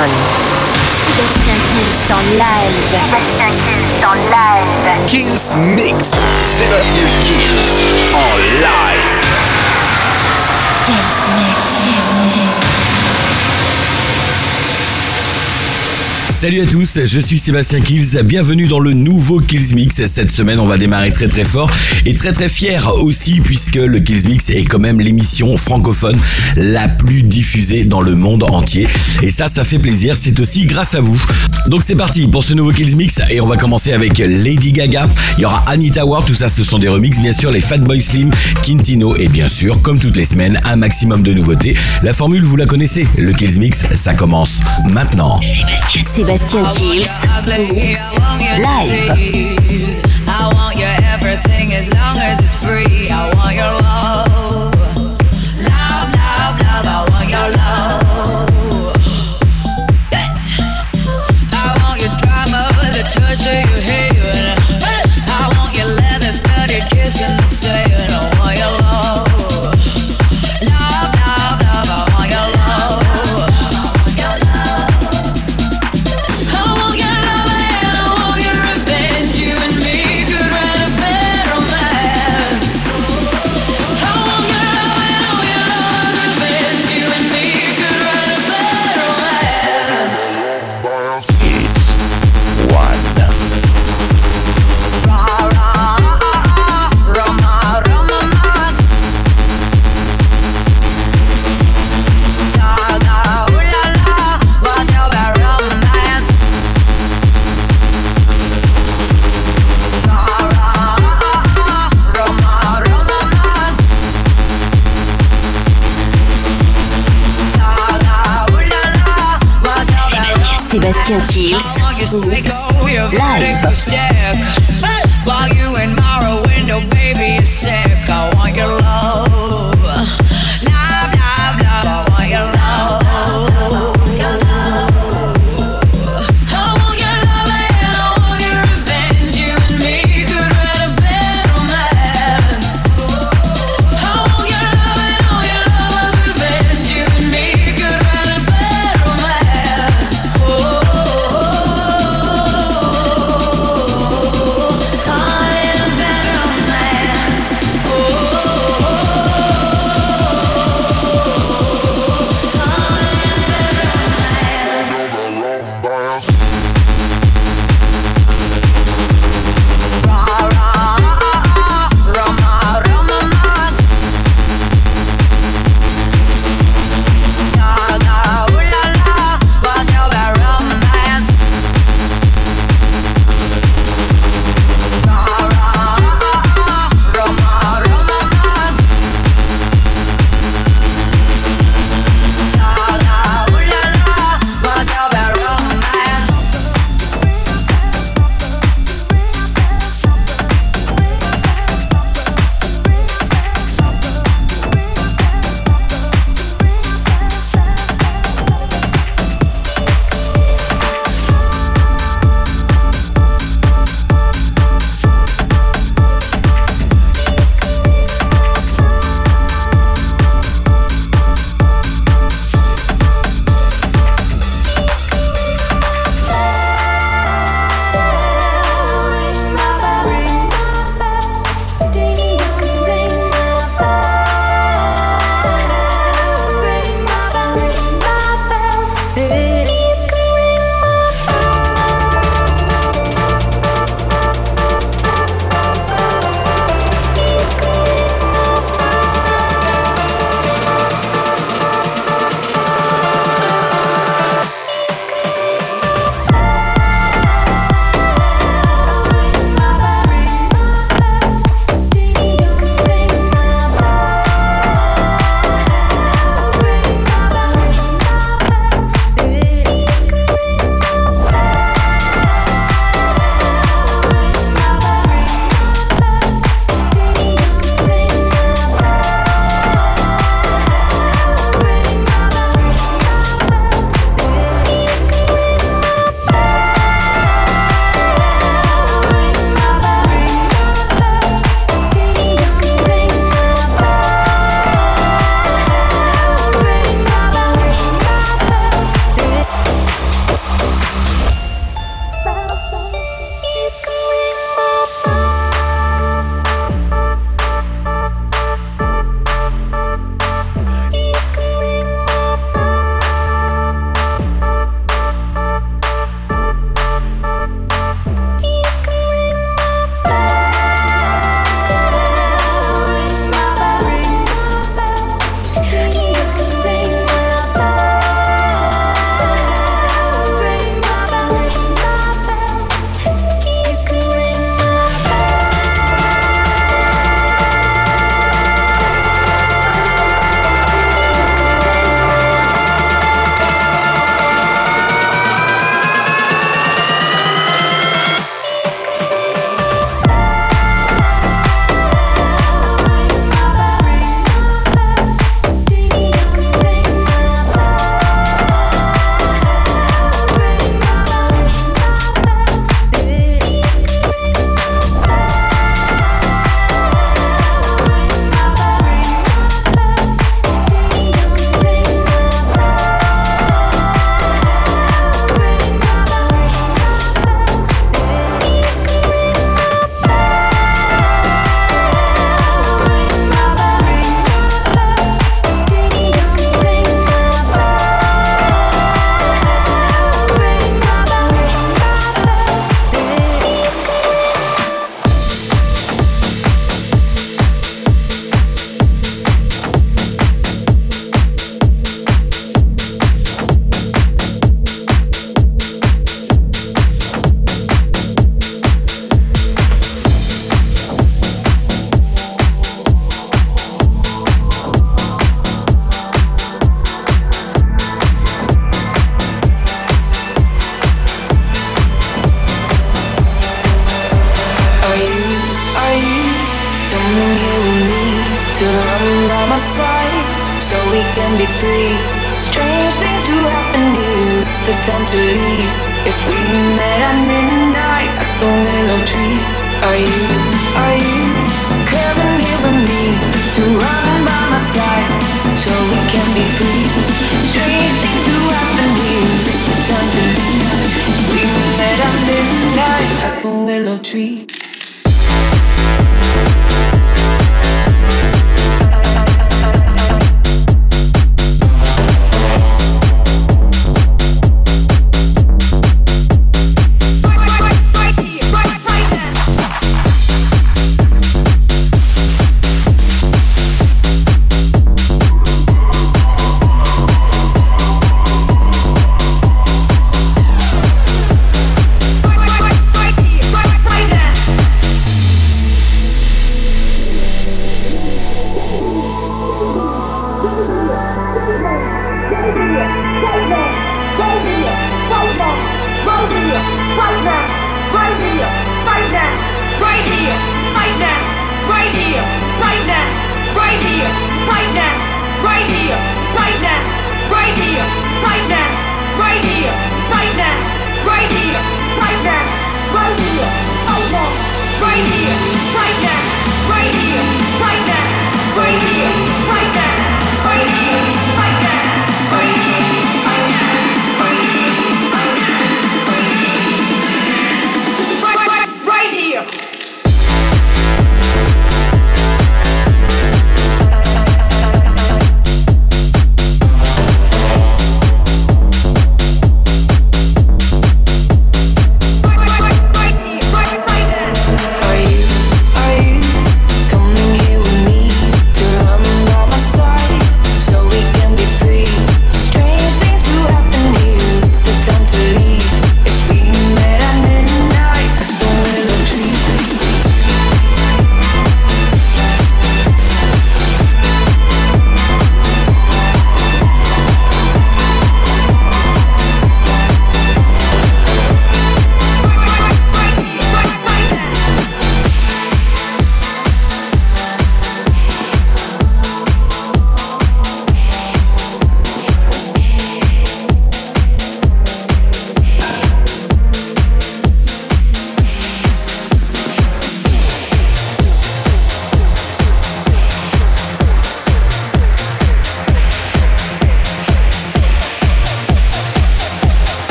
one. Sébastien Kills en live. Sébastien Kills en live. Kills Mix. Sébastien Kills en live. Kills Mix. Salut à tous, je suis Sébastien Kills, bienvenue dans le nouveau Kills Mix. Cette semaine, on va démarrer très très fort et très très fier aussi puisque le Kills Mix est quand même l'émission francophone la plus diffusée dans le monde entier. Et ça, ça fait plaisir, c'est aussi grâce à vous. Donc c'est parti pour ce nouveau Kills Mix et on va commencer avec Lady Gaga. Il y aura Anita Ward, tout ça ce sont des remixes bien sûr, les Fatboy Slim, Quintino et bien sûr, comme toutes les semaines, un maximum de nouveautés. La formule, vous la connaissez, le Kills Mix, ça commence maintenant. Kills. Live. Kills.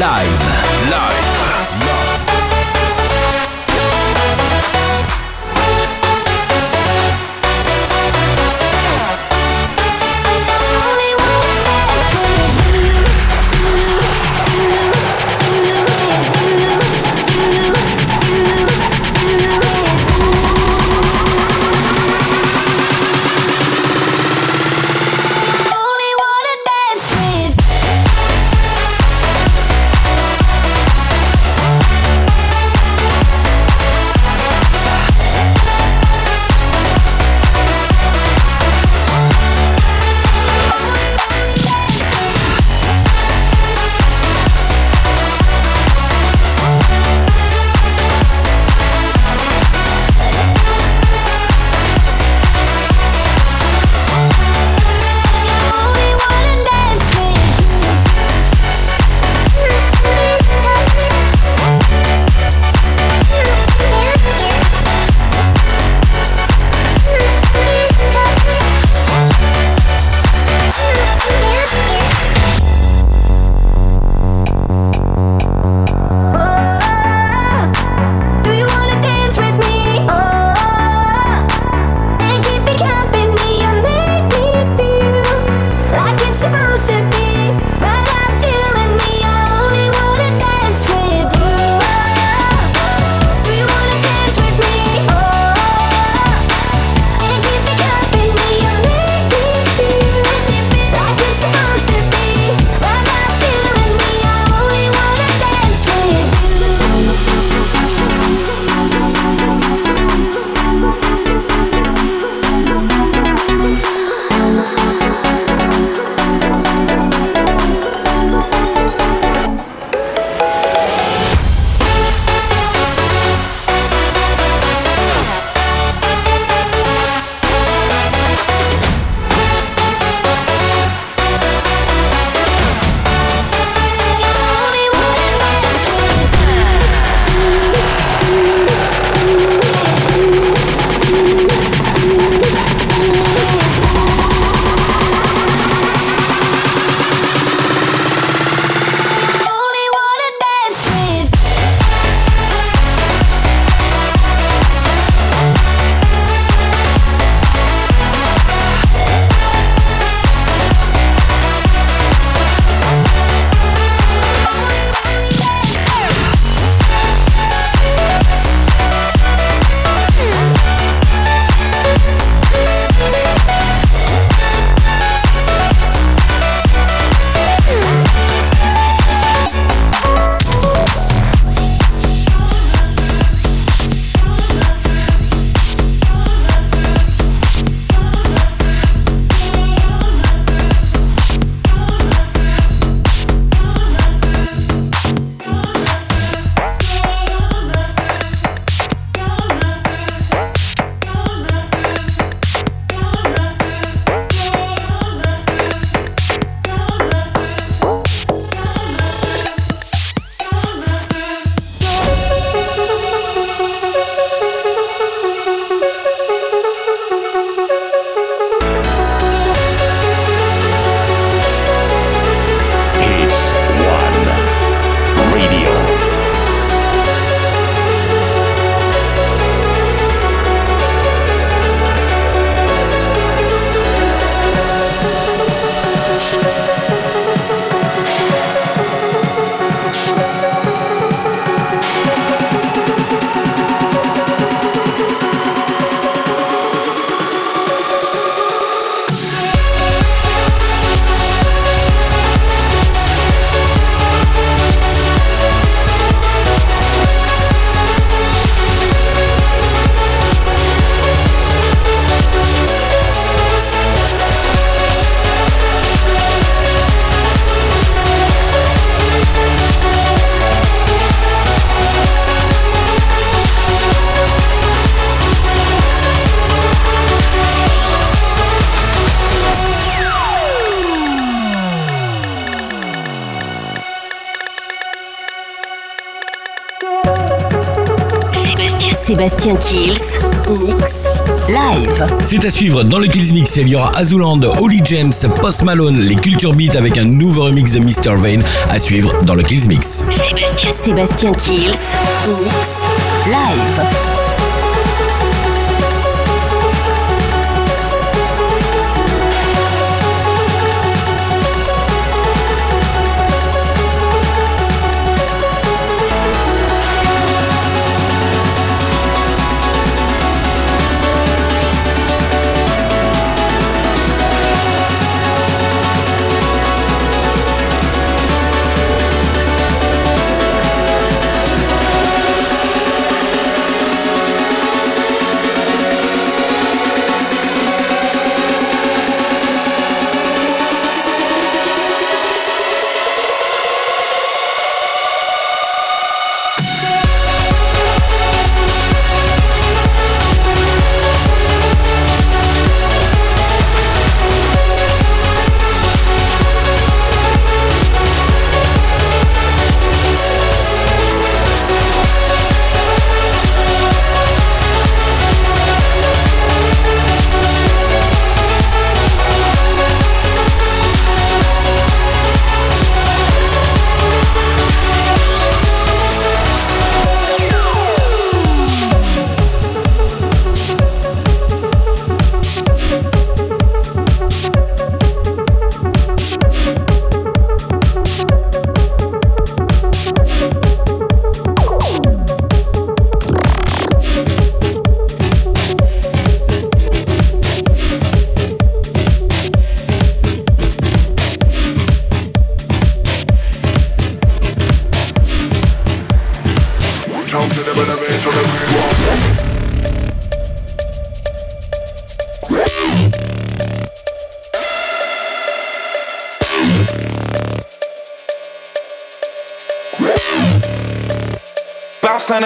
Live. Sébastien Kills. Mix live. C'est à suivre dans le Kills Mix. Il y aura Azuland, Holy James, Post Malone, les Culture Beat avec un nouveau remix de Mr. Vane à suivre dans le Kills Mix. Sébastien, Sébastien Kills. Mix live.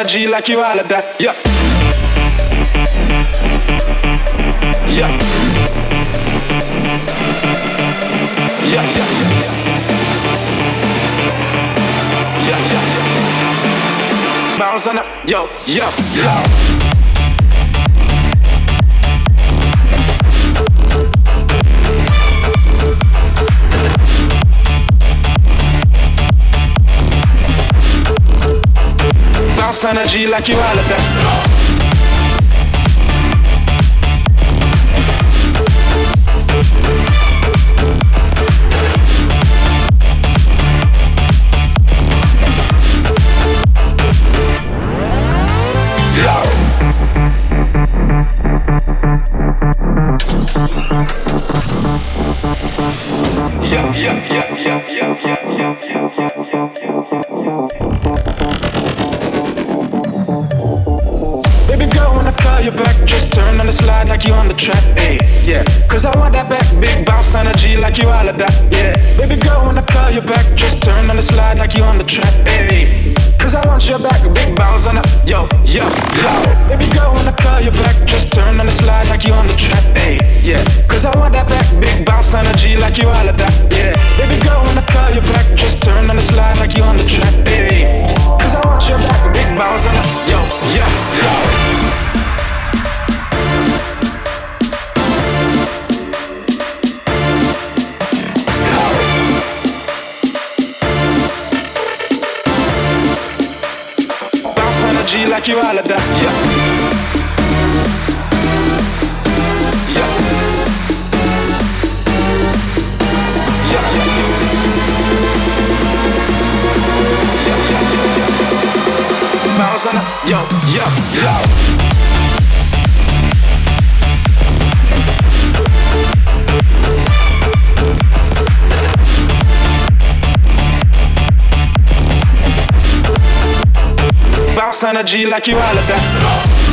Energy like you all of that. Yeah. Yeah. Yeah, yeah, yeah, yeah. Bounce on it. Yo, yo, yo. Energy like you all. The track, hey, yeah. Cause I want that back, big bounce energy like you all of that, yeah. Baby girl, when I call you back, just turn on the slide like you on the track, hey. Cause I want your back, big bounce on it, yo, yo, yo. Baby girl, when I call you back, just turn on the slide like you on the track, hey, yeah. Cause I want that back, big bounce energy like you all of that, yeah. Baby girl, when I call you back, just turn on the slide like you on the track, hey. Cause I want your back, big bounce on it, yo, yo, yo. Yeah, yeah, yeah. Yeah, yeah, yeah, yeah. Yo, yo, yo. Bounce energy like you all.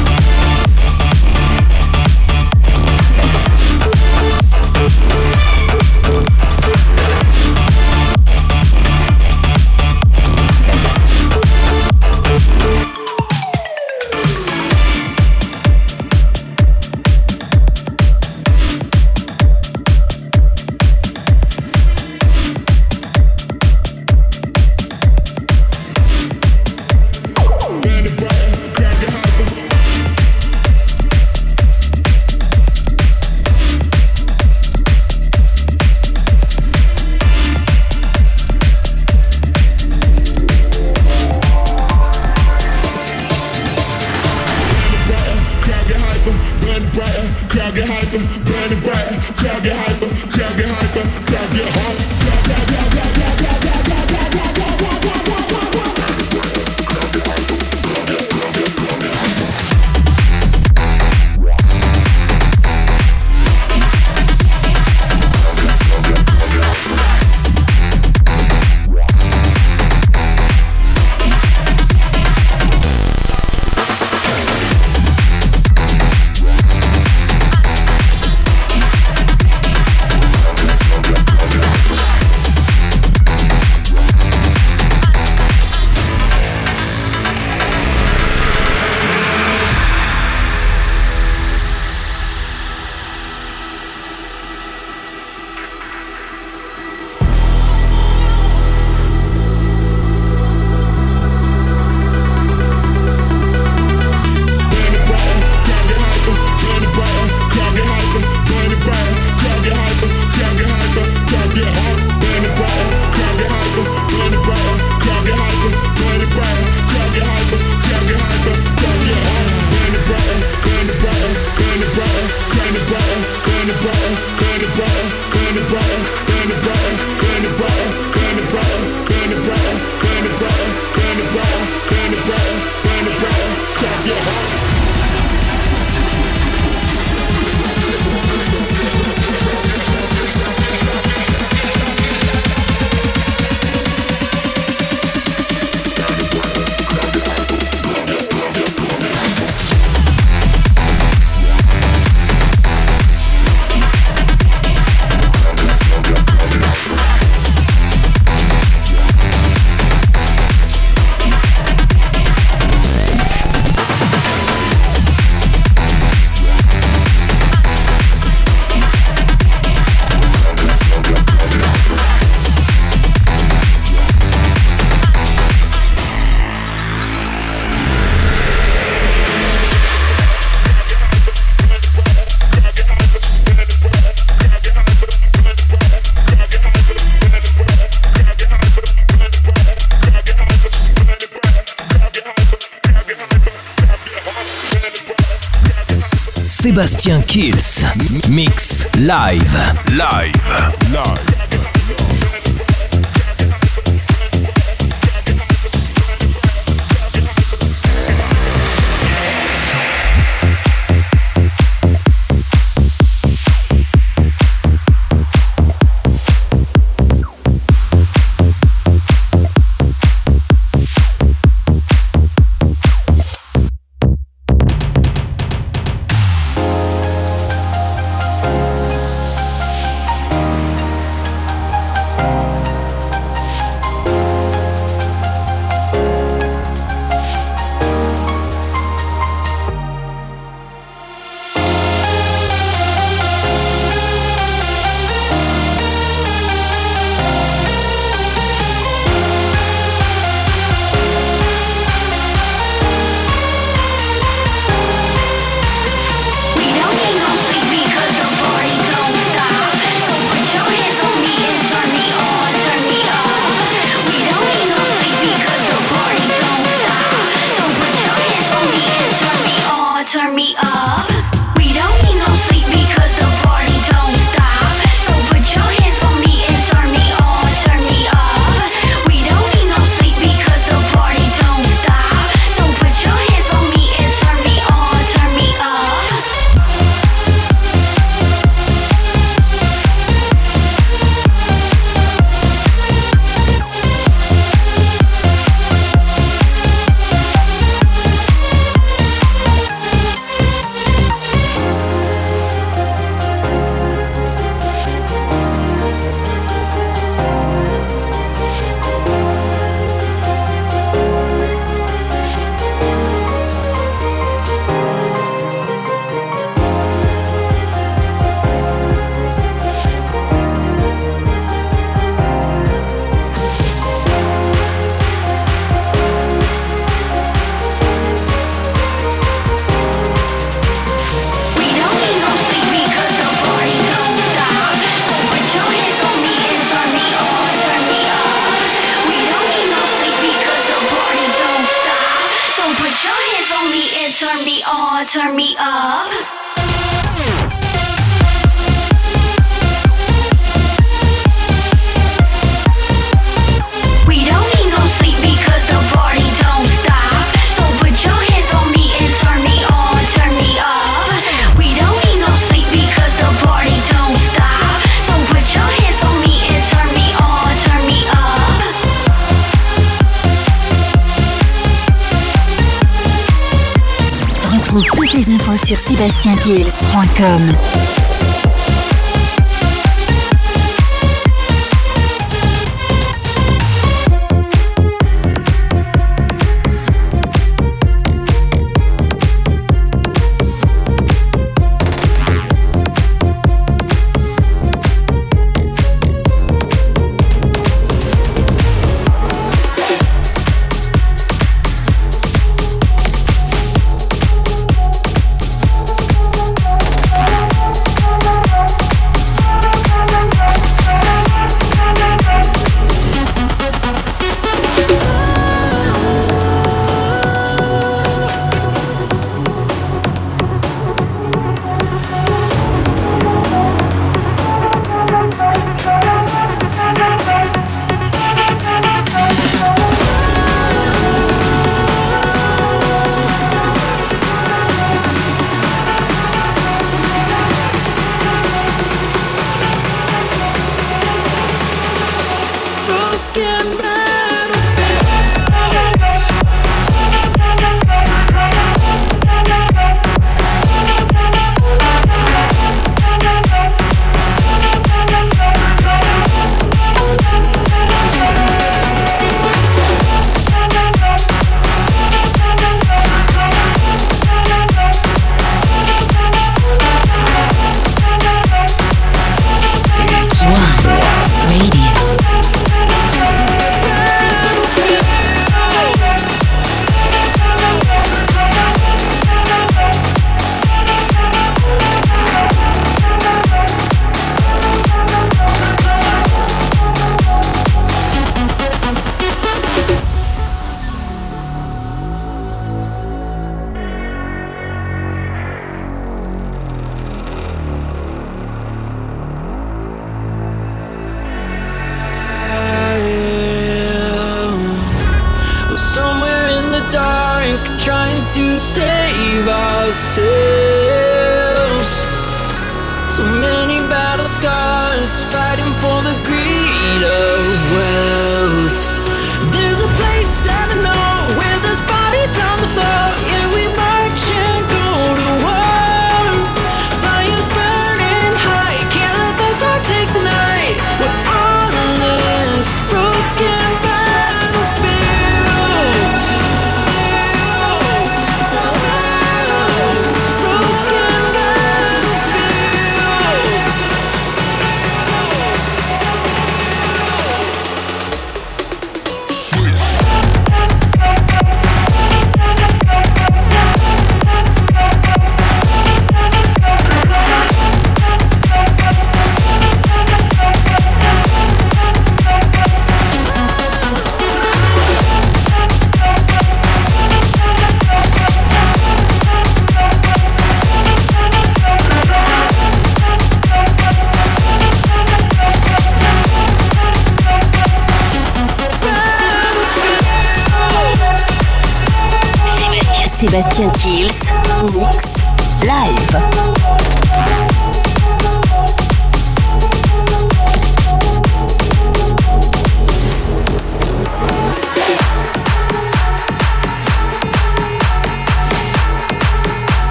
Kills. Mix live. Live. sébastienkills.com.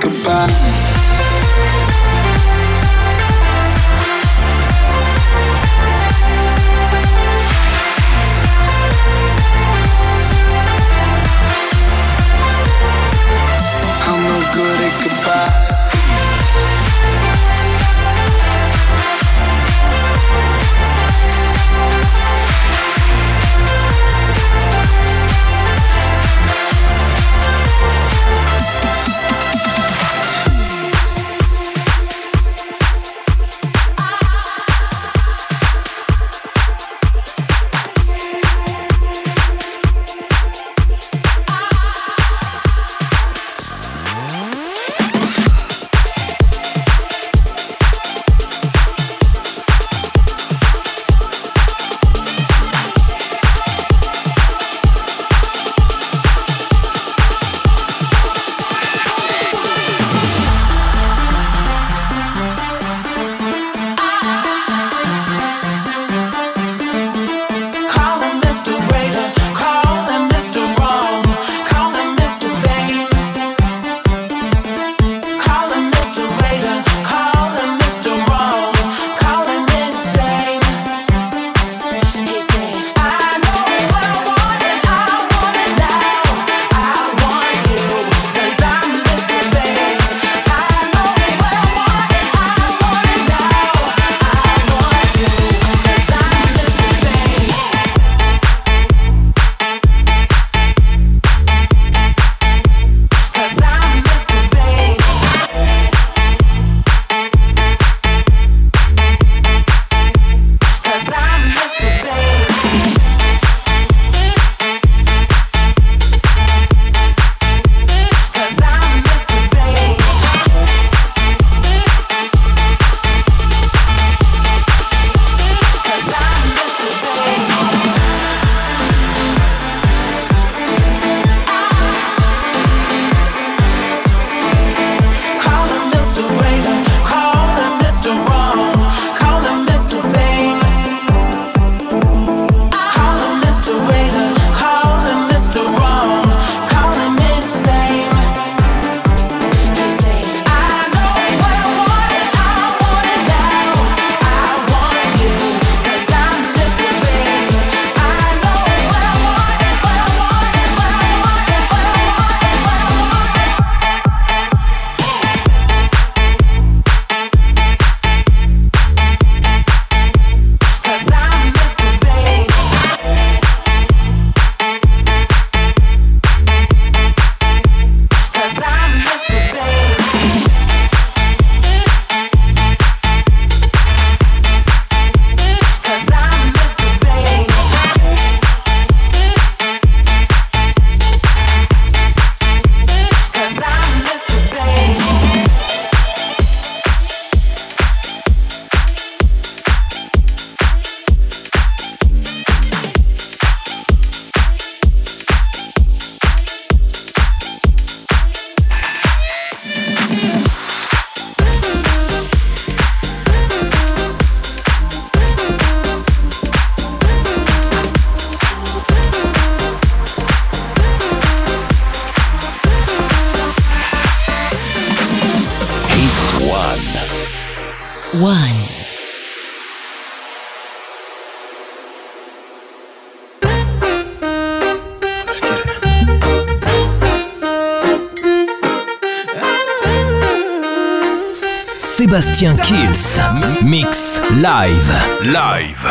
goodbye. Sébastien Kills. Mix. Live. live.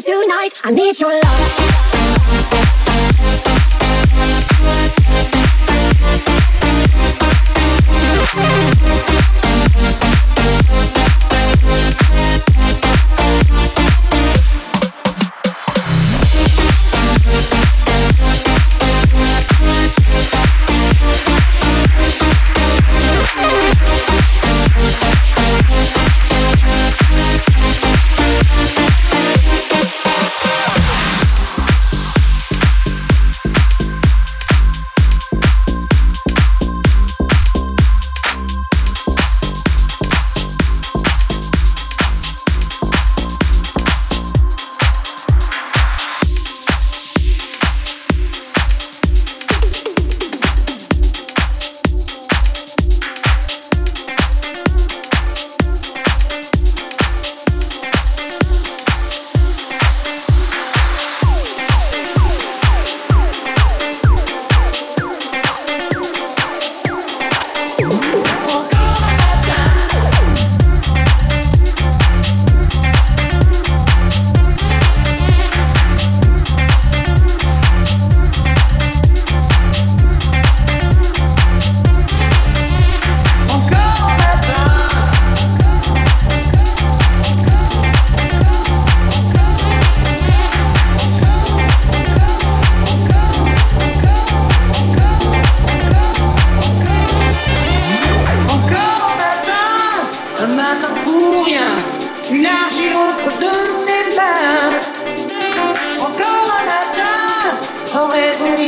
you tonight. I need your love.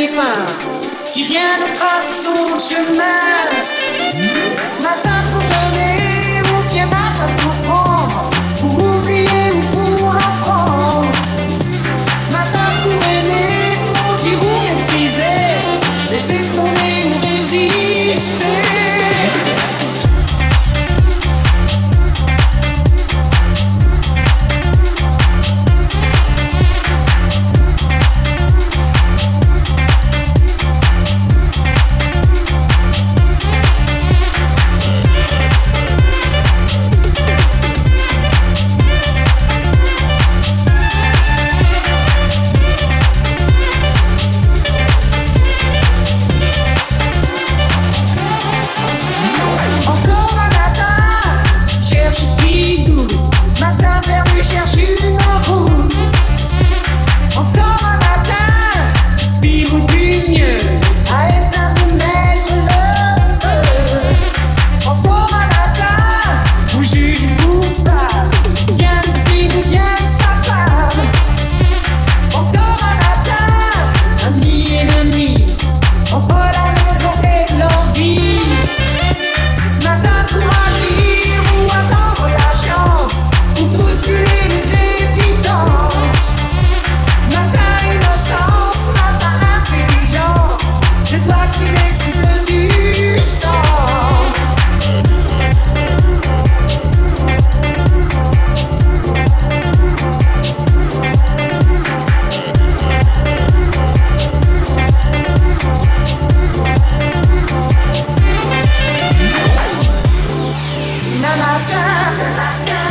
enigma, si rien ne trace son chemin.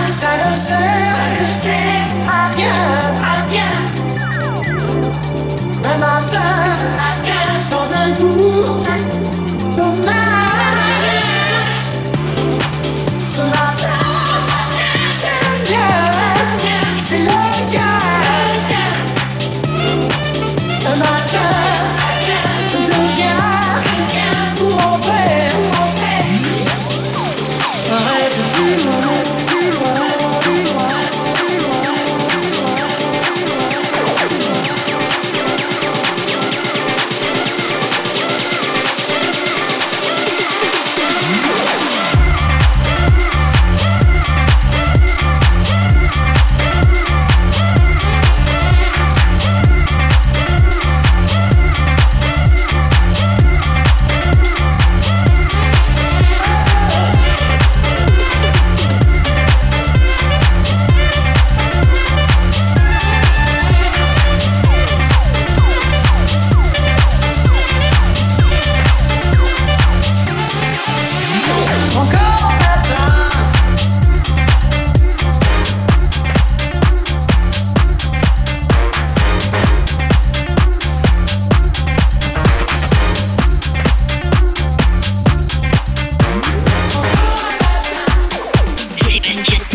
ça ne sert, à rien,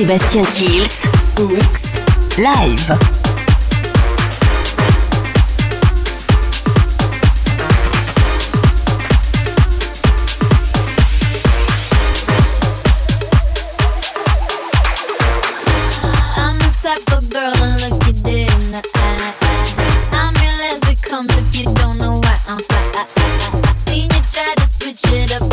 Sébastien Kills Mix Live. I'm realize it comes if you don't know why I'm fly. I, I, I, I seen you try to switch it up.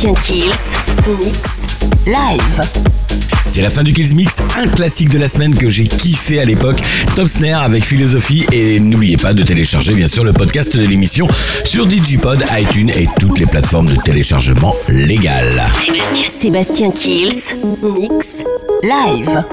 Sébastien Kills, Mix Live. C'est la fin du Kills Mix, un classique de la semaine que j'ai kiffé à l'époque. Top Snare avec philosophie et n'oubliez pas de télécharger bien sûr le podcast de l'émission sur Digipod, iTunes et toutes les plateformes de téléchargement légales. Sébastien Kills, Mix, Live.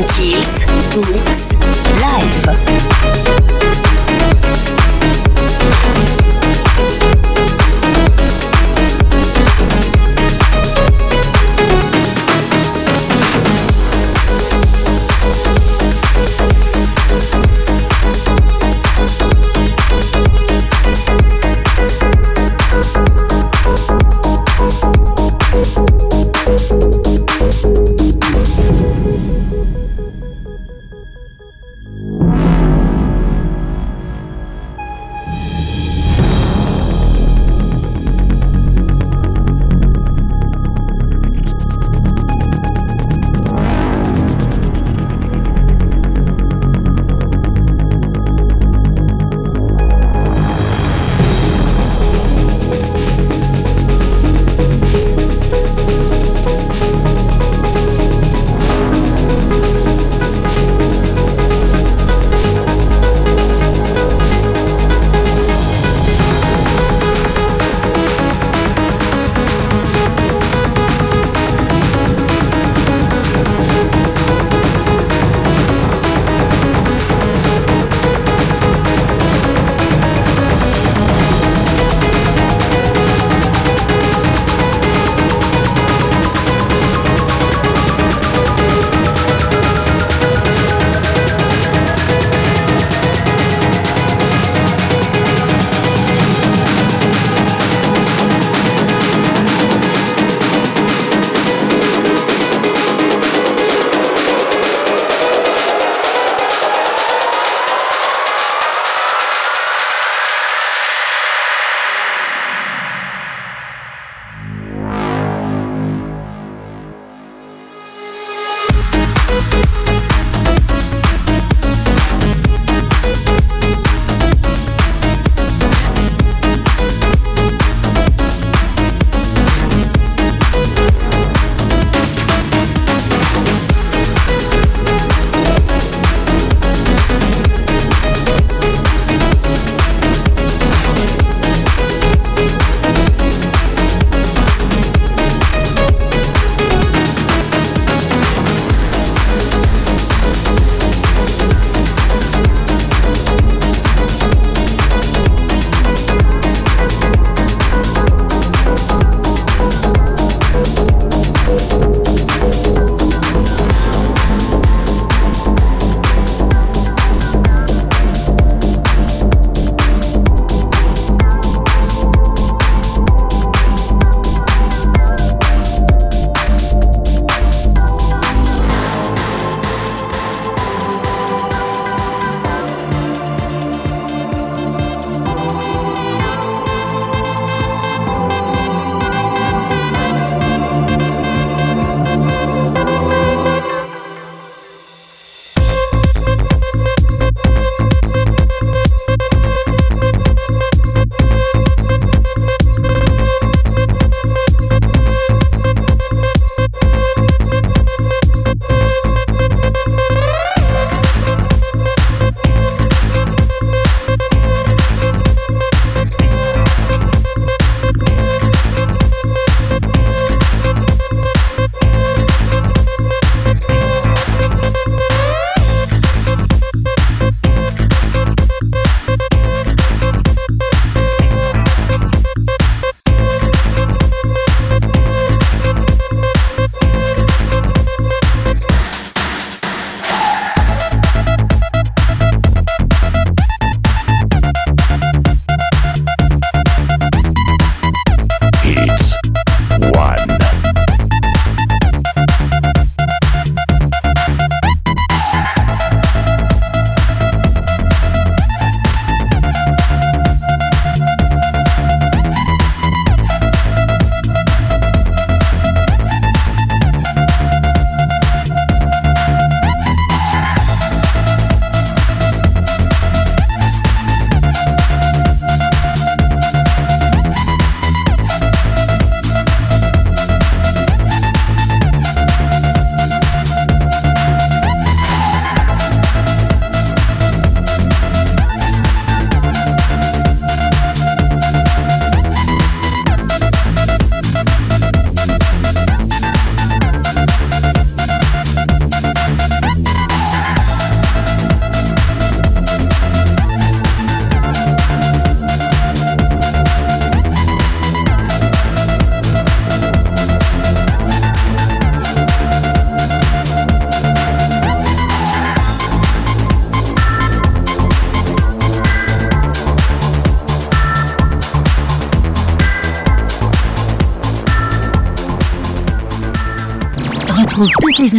Kills. Muita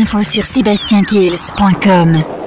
Info sur sébastienkills.com.